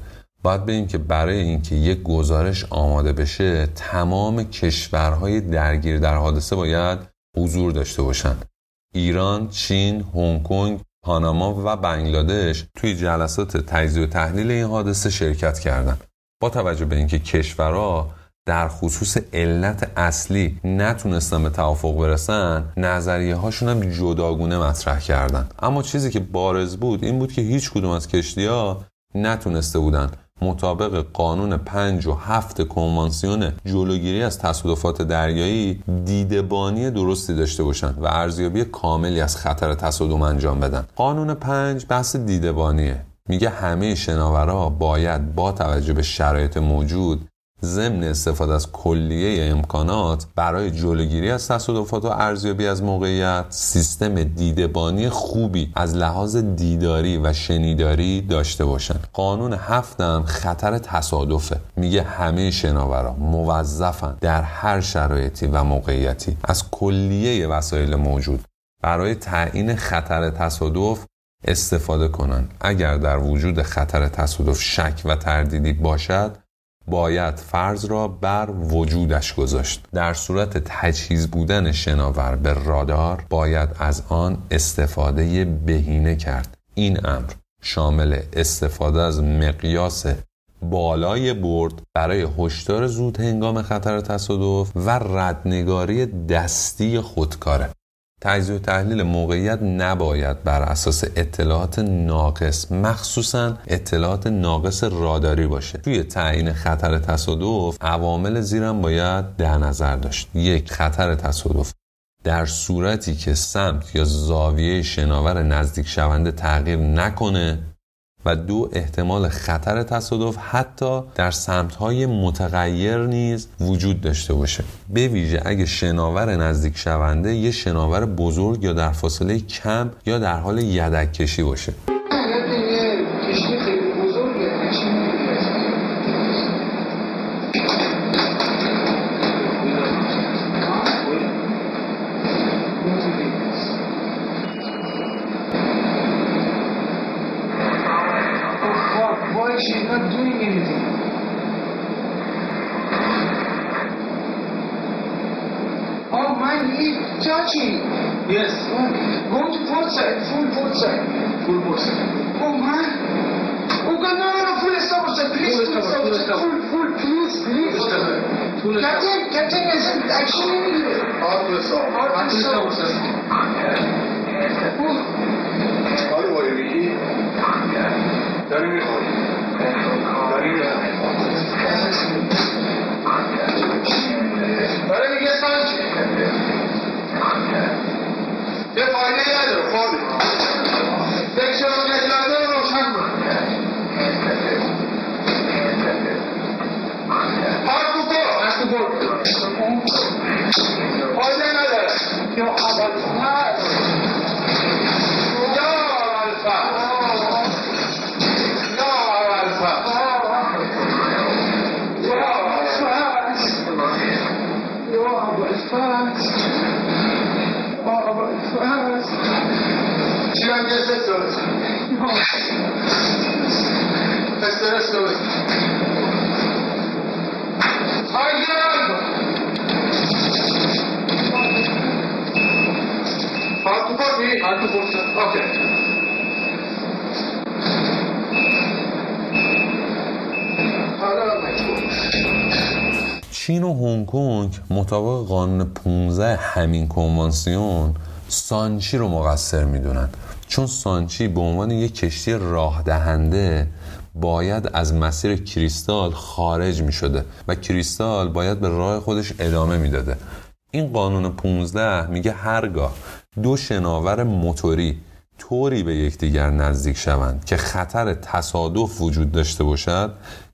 باید بگیم که برای اینکه یک گزارش آماده بشه تمام کشورهای درگیر در حادثه باید حضور داشته باشند ایران، چین، هنگ کنگ، پاناما و بنگلادش توی جلسات تجزیه و تحلیل این حادثه شرکت کردند. با توجه به اینکه کشورها در خصوص علت اصلی نتونستن به توافق برسن نظریه هاشون هم جداگونه مطرح کردن اما چیزی که بارز بود این بود که هیچ کدوم از کشتی ها نتونسته بودن مطابق قانون 5 و 7 کنوانسیون جلوگیری از تصادفات دریایی دیدبانی درستی داشته باشن و ارزیابی کاملی از خطر تصادم انجام بدن. قانون 5 بحث دیدبانیه. میگه همه شناورا باید با توجه به شرایط موجود ضمن استفاده از کلیه امکانات برای جلوگیری از تصادفات و ارزیابی از موقعیت سیستم دیدبانی خوبی از لحاظ دیداری و شنیداری داشته باشند قانون هفتم خطر تصادفه. میگه همه شناورا موظفن در هر شرایطی و موقعیتی از کلیه وسایل موجود برای تعیین خطر تصادف استفاده کنند اگر در وجود خطر تصادف شک و تردیدی باشد باید فرض را بر وجودش گذاشت. در صورت تجهیز بودن شناور به رادار باید از آن استفاده بهینه کرد. این امر شامل استفاده از مقیاس بالای برد برای هشدار زود هنگام خطر تصادف و ردنگاری دستی خودکاره. تجزیه و تحلیل موقعیت نباید بر اساس اطلاعات ناقص مخصوصا اطلاعات ناقص راداری باشه. توی تعیین خطر تصادف عوامل زیرم باید در نظر داشت. یک خطر تصادف. در صورتی که سمت یا زاویه شناور نزدیک شونده تغییر نکنه و دو احتمال خطر تصادف حتی در سمتهای متغیر نیز وجود داشته باشه. به ویژه اگه شناور نزدیک شونده یه شناور بزرگ یا در فاصله کم یا در حال یدک کشی باشه. چین و هنگ کنگ مطابق قانون 15 همین کنوانسیون سانچی رو مقصر می‌دونن. چون سانچی به عنوان یک کشتی راه دهنده باید از مسیر کریستال خارج می شده و کریستال باید به راه خودش ادامه می‌داده. این قانون 15 میگه هرگاه دو شناور موتوری طوری به یکدیگر نزدیک شوند که خطر تصادف وجود داشته باشد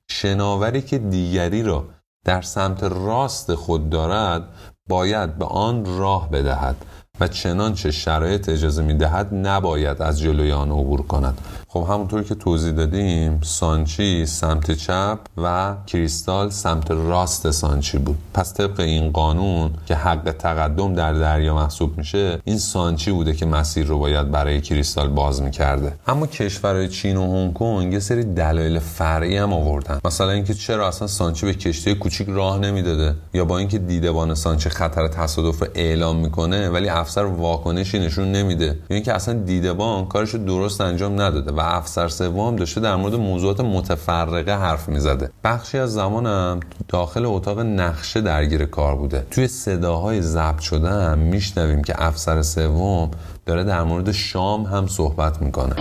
شناوری که دیگری را در سمت راست خود دارد باید به آن راه بدهد. و چنانچه شرایط اجازه می‌دهد نباید از جلوی آن عبور کند. خب همونطور که توضیح دادیم سانچی سمت چپ و کریستال سمت راست سانچی بود. پس طبق این قانون که حق تقدم در دریا محسوب میشه این سانچی بوده که مسیر رو باید برای کریستال باز می‌کرده. اما کشورهای چین و هنگ کنگ یه سری دلایل فرعی هم آوردن. مثلا اینکه چرا اصلا سانچی به کشتی کوچیک راه نمی‌داده یا با اینکه دیدبان سانچی خطر تصادف اعلام می‌کنه ولی افسر واکنشی نشون نمیده. یا اینکه اصلا دیدبان کارش درست انجام نداده و افسر سوم داشته در مورد موضوعات متفرقه حرف می‌زده. بخشی از زمانم داخل اتاق نقشه درگیر کار بوده. توی صداهای ضبط شده هم میشنویم که افسر سوم داره در مورد شام هم صحبت می‌کنه.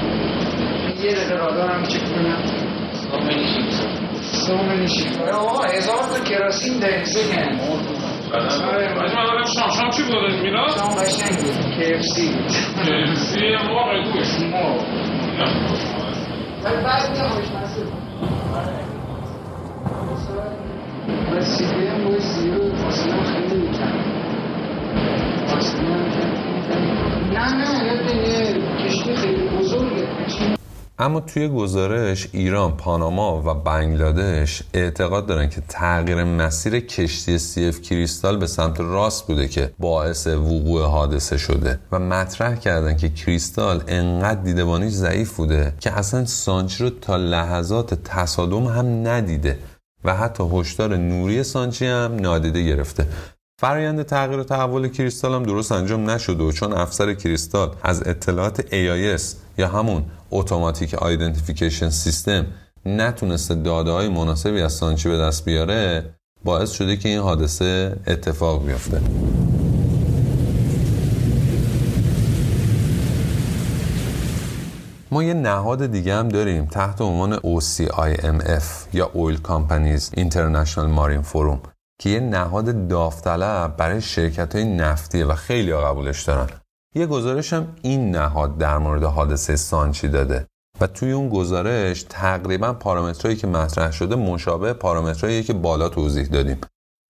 یه دقیقه رادارم چک کنم سومنیشی آقا هزار تا کراسین دقیقه شام شام چی بود مینا؟ شام قشنگ بود KFC KFC مرغ گوش مرغ بعد مسئول رسیده هم باید زیرو فاصله نه نه یه کشتی خیلی بزرگه اما توی گزارش ایران، پاناما و بنگلادش اعتقاد دارن که تغییر مسیر کشتی سیف کریستال به سمت راست بوده که باعث وقوع حادثه شده و مطرح کردن که کریستال انقدر دیدبانیش ضعیف بوده که اصلا سانچی رو تا لحظات تصادم هم ندیده و حتی هشدار نوری سانچی هم نادیده گرفته. فرایند تغییر و تحول کریستال هم درست انجام نشده و چون افسر کریستال از اطلاعات AIS یا همون اتوماتیک آیدنتیفیکیشن سیستم نتونسته داده های مناسبی از سانچی به دست بیاره باعث شده که این حادثه اتفاق بیفته. ما یه نهاد دیگه هم داریم تحت عنوان OCIMF یا Oil Companies International Marine Forum. که یه نهاد داوطلب برای شرکت های نفتیه و خیلی ها قبولش دارن. یه گزارش هم این نهاد در مورد حادثه سانچی داده و توی اون گزارش تقریبا پارامترهایی که مطرح شده مشابه پارامترهایی که بالا توضیح دادیم.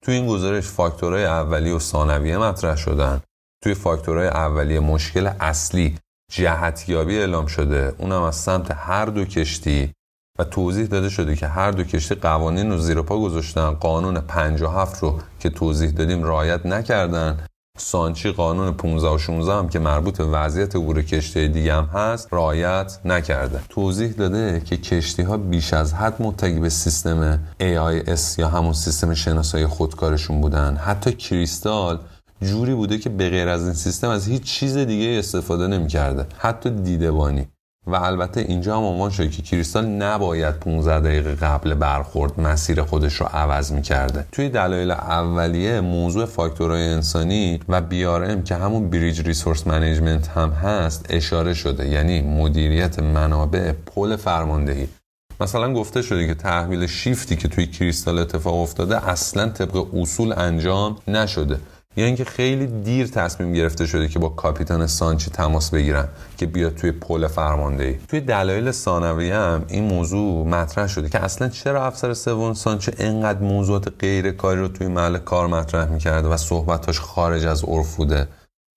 توی این گزارش فاکتورهای اولیه و ثانویه مطرح شدن. توی فاکتورهای اولیه مشکل اصلی جهتیابی اعلام شده. اونم از سمت هر دو کشتی و توضیح داده شده که هر دو کشتی قوانین رو زیر پا گذاشتن قانون 57 رو که توضیح دادیم رعایت نکردن. سانچی قانون 15 و 16 هم که مربوط به وضعیت عبور کشتی دیگه هم هست رعایت نکرده. توضیح داده که کشتی ها بیش از حد متکی به سیستم AIS یا همون سیستم شناسایی خودکارشون بودن. حتی کریستال جوری بوده که به غیر از این سیستم از هیچ چیز دیگه استفاده نمی‌کرده. حتی دیدبانی. و البته اینجا هم عنوان شده که کریستال نباید 15 دقیقه قبل برخورد مسیر خودش رو عوض می‌کرده. توی دلایل اولیه موضوع فاکتورهای انسانی و BRM که همون bridge resource management هم هست اشاره شده یعنی مدیریت منابع پل فرماندهی. مثلا گفته شده که تحویل شیفتی که توی کریستال اتفاق افتاده اصلا طبق اصول انجام نشده. یا اینکه خیلی دیر تصمیم گرفته شده که با کاپیتان سانچی تماس بگیرن که بیاد توی پل فرماندهی. توی دلایل ثانویه هم این موضوع مطرح شده که اصلا چرا افسر سوم سانچی انقدر موضوعات غیر کاری رو توی محل کار مطرح می‌کرده و صحبتاش خارج از عرف بوده؟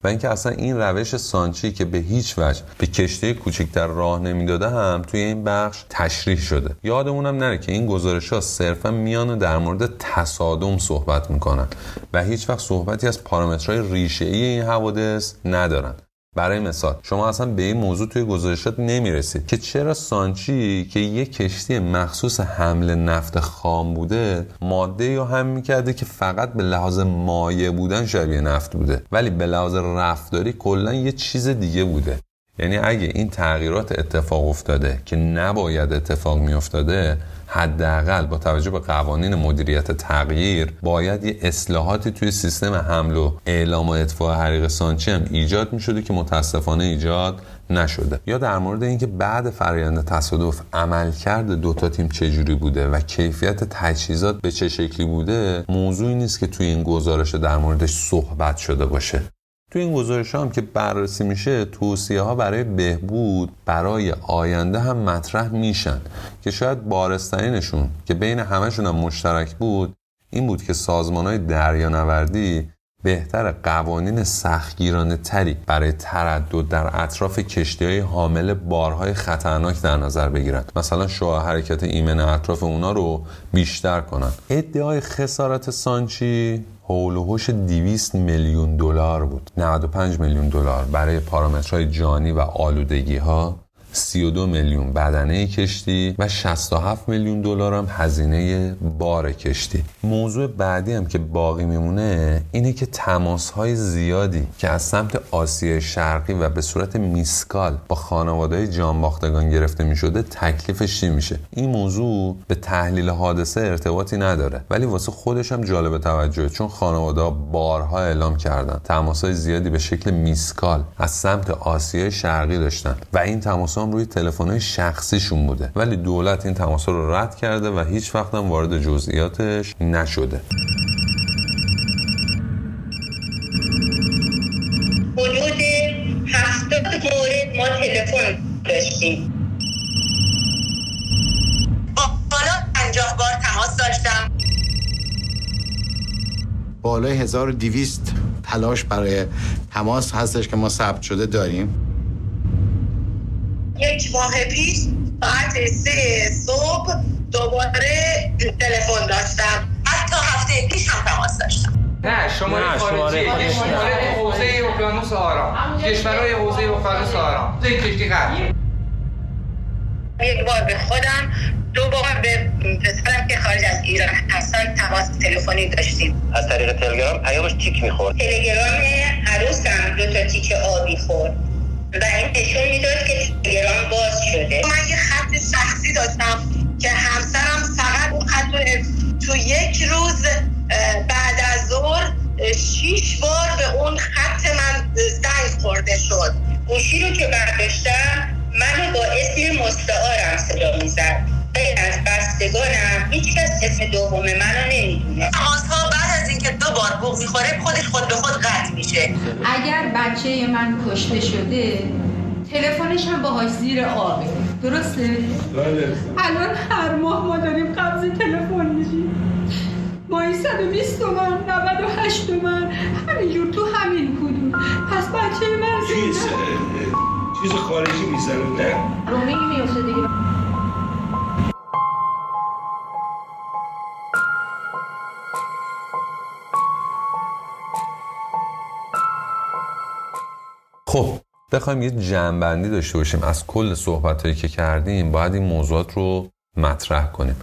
و اینکه اصلا این روش سانچی که به هیچ وجه به کشتی کوچکتر راه نمی‌داده هم توی این بخش تشریح شده. یادمونم نره که این گزارش ها صرفا میان در مورد تصادم صحبت می‌کنن و هیچ وقت صحبتی از پارامترهای ریشه ای این حوادث ندارن. برای مثال شما اصلا به این موضوع توی گزارشات نمی‌رسید که چرا سانچی که یک کشتی مخصوص حمل نفت خام بوده ماده یا هم می‌کرده که فقط به لحاظ مایع بودن شبیه نفت بوده ولی به لحاظ رفتاری کلا یه چیز دیگه بوده. یعنی اگه این تغییرات اتفاق افتاده که نباید اتفاق میافتاده حداقل با توجه به قوانین مدیریت تغییر باید یه اصلاحاتی توی سیستم حمل و اعلام و اطفاء حریق سانچی هم ایجاد می شده که متاسفانه ایجاد نشده. یا در مورد اینکه بعد فرآیند تصادف عملکرد دوتا تیم چجوری بوده و کیفیت تجهیزات به چه شکلی بوده موضوعی نیست که توی این گزارش در موردش صحبت شده باشه. تو این گزارش هم که بررسی میشه توصیه ها برای بهبود برای آینده هم مطرح میشن که شاید بارسترینشون که بین همشون هم مشترک بود این بود که سازمان های دریانوردی بهتر قوانین سختگیرانه تری برای تردد در اطراف کشتی های حامل بارهای خطرناک در نظر بگیرند. مثلا شعاع حرکت ایمن اطراف اونا رو بیشتر کنن. ادعای خسارت سانچی حول و حوش 200 میلیون دلار بود. 95 میلیون دلار برای پارامترهای جانی و آلودگی ها 32 میلیون بدنه کشتی و 67 میلیون دلار هم هزینه بار کشتی. موضوع بعدی هم که باقی میمونه اینه که تماس های زیادی که از سمت آسیای شرقی و به صورت میسکال با خانواده جانباختگان گرفته می‌شده تکلیفش چی میشه؟ این موضوع به تحلیل حادثه ارتباطی نداره ولی واسه خودش هم جالب توجهه چون خانواده بارها اعلام کردن تماس های زیادی به شکل میسکال از سمت آسیای شرقی داشتن و این تماس هم روی تلفن شخصیشون بوده. ولی دولت این تماس رو رد کرده و هیچ وقت هم وارد جزئیاتش نشده. حدود هفتاد مورد ما تلفن داشتیم. بالا پنجاه بار تماس داشتم. بالای 1200 تلاش برای تماس هستش که ما ثبت شده داریم. یک ماه پیش ساعت سه صبح دوباره تلفن داشتم. حتی هفته پیش هم تماس داشتم. نه شماره خارجی. شماره حوزه اقیانوس آرام. کشورهای حوزه اقیانوس آرام. یک کشتی یک بار به خودم دو بار به پسرم که خارج از ایران هستن تماس تلفنی داشتیم. از طریق تلگرام پیامش تیک می‌خورد. تلگرام عروسم دو تا تیک آبی خورد. و این نشون می‌داد که تلگرام باز شده. من یه خط شخصی داشتم که همسرم فقط اون خط تو یک روز بعد از ظهر شیش بار به اون خط من زنگ خورده شد. گوشی رو که برداشتم منو با اسم مستعارم صدا می‌زد. غیر از بستگانم. هیچ کس اسم دوم منو نمی‌دونه. تماسها بعد از اینکه دو بار بوق می‌خوره خودش خود به خود قطع میشه. اگر بچه من کشته شده تلفنش هم باهاش زیر آبه. درسته؟ بله. الان هر ماه ما داریم قبض تلفن میشیم. مایی 120 تومن 98 تومن. همینجور تو همین حدود پس بچه من چیز چیز خارجی می‌زنه نه؟ رومی میفته دیگه. خب بخوایم یه جمع‌بندی داشته باشیم از کل صحبت هایی که کردیم باید این موضوعات رو مطرح کنیم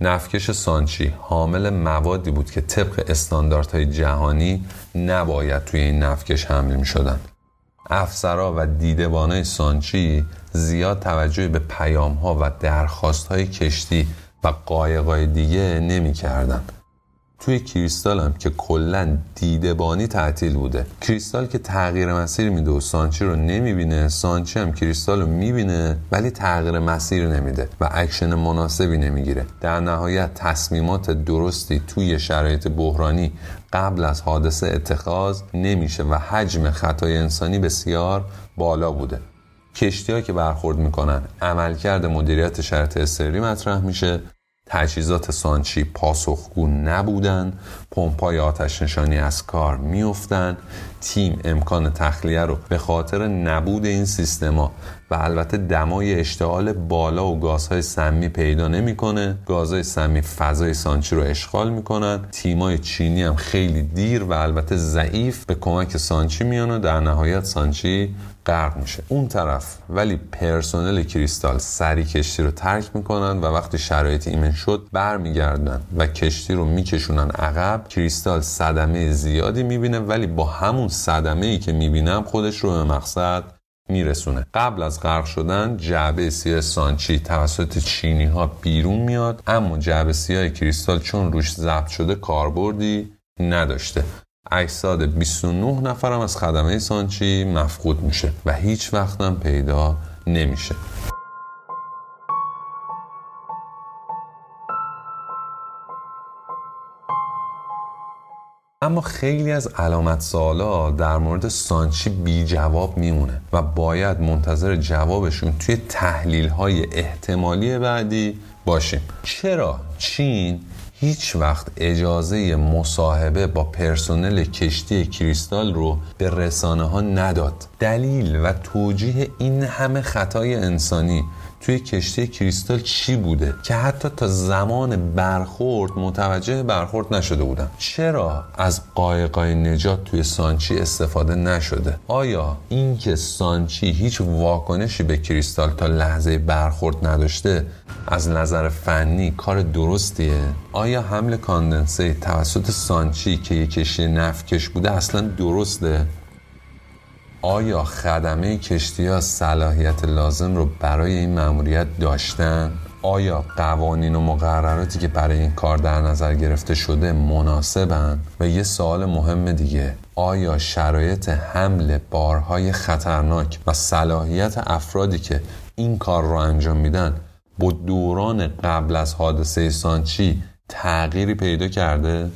نفتکش سانچی حامل موادی بود که طبق استانداردهای جهانی نباید توی این نفتکش حمل می شدن. افسرا و دیدبانای سانچی زیاد توجه به پیام ها و درخواست های کشتی و قایقای دیگه نمی کردن. توی کریستال هم که کلا دیدبانی تعطیل بوده. کریستال که تغییر مسیر میده و سانچی رو نمی‌بینه سانچی هم کریستال رو می‌بینه ولی تغییر مسیر نمیده و اکشن مناسبی نمی‌گیره. در نهایت تصمیمات درستی توی شرایط بحرانی قبل از حادثه اتخاذ نمیشه و حجم خطای انسانی بسیار بالا بوده. کشتی که برخورد می‌کنن عملکرد مدیریت شرط استری مطرح میشه. تجهیزات سانچی پاسخگو نبودن. پمپای آتش نشانی از کار میافتند تیم امکان تخلیه رو به خاطر نبود این سیستما و البته دمای اشتعال بالا و گازهای سمی پیدا نمی‌کنه. گازهای سمی فضای سانچی رو اشغال می‌کنن. تیمای چینی هم خیلی دیر و البته ضعیف به کمک سانچی میان و در نهایت سانچی غرق میشه. اون طرف ولی پرسنل کریستال سری کشتی رو ترک می‌کنن و وقتی شرایط ایمن شد برمیگردن و کشتی رو میکشونن عقب. کریستال صدمه زیادی می‌بینه ولی با همون صدمه ای که می‌بینم خودش رو به مقصد میرسونه. قبل از غرق شدن جعبه سیاه سانچی توسط چینی ها بیرون میاد اما جعبه سیاه کریستال چون روش ضبط شده کاربردی نداشته. اجساد 29 نفرم از خدمه سانچی مفقود میشه و هیچ وقتم پیدا نمیشه. اما خیلی از علامت سوالا در مورد سانچی بی جواب میمونه و باید منتظر جوابشون توی تحلیل های احتمالی بعدی باشیم. چرا چین هیچ وقت اجازه مصاحبه با پرسنل کشتی کریستال رو به رسانه ها نداد. دلیل و توجیه این همه خطای انسانی توی کشتی کریستال چی بوده؟ که حتی تا زمان برخورد متوجه برخورد نشده بودن چرا از قایقای نجات توی سانچی استفاده نشده؟ آیا اینکه سانچی هیچ واکنشی به کریستال تا لحظه برخورد نداشته از نظر فنی کار درستیه؟ آیا حمل کاندنسه توسط سانچی که یک کشتی نفتکش بوده اصلا درسته؟ آیا خدمه کشتی ها صلاحیت لازم رو برای این مأموریت داشتن؟ آیا قوانین و مقرراتی که برای این کار در نظر گرفته شده مناسبن؟ و یه سوال مهم دیگه آیا شرایط حمل بارهای خطرناک و صلاحیت افرادی که این کار رو انجام میدن با دوران قبل از حادثه سانچی تغییری پیدا کرده؟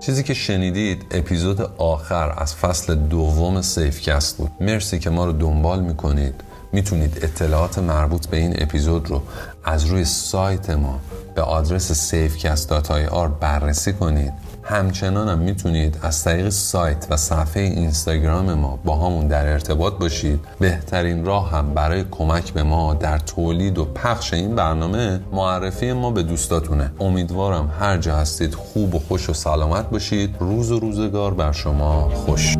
چیزی که شنیدید اپیزود آخر از فصل دوم سیفکست بود. مرسی که ما رو دنبال می‌کنید. می‌تونید اطلاعات مربوط به این اپیزود رو از روی سایت ما به آدرس safecast.ir بررسی کنید. همچنان هم می‌تونید از طریق سایت و صفحه اینستاگرام ما با همون در ارتباط باشید. بهترین راه هم برای کمک به ما در تولید و پخش این برنامه معرفی ما به دوستاتونه. امیدوارم هر جا هستید خوب و خوش و سلامت باشید. روز و روزگار بر شما خوش.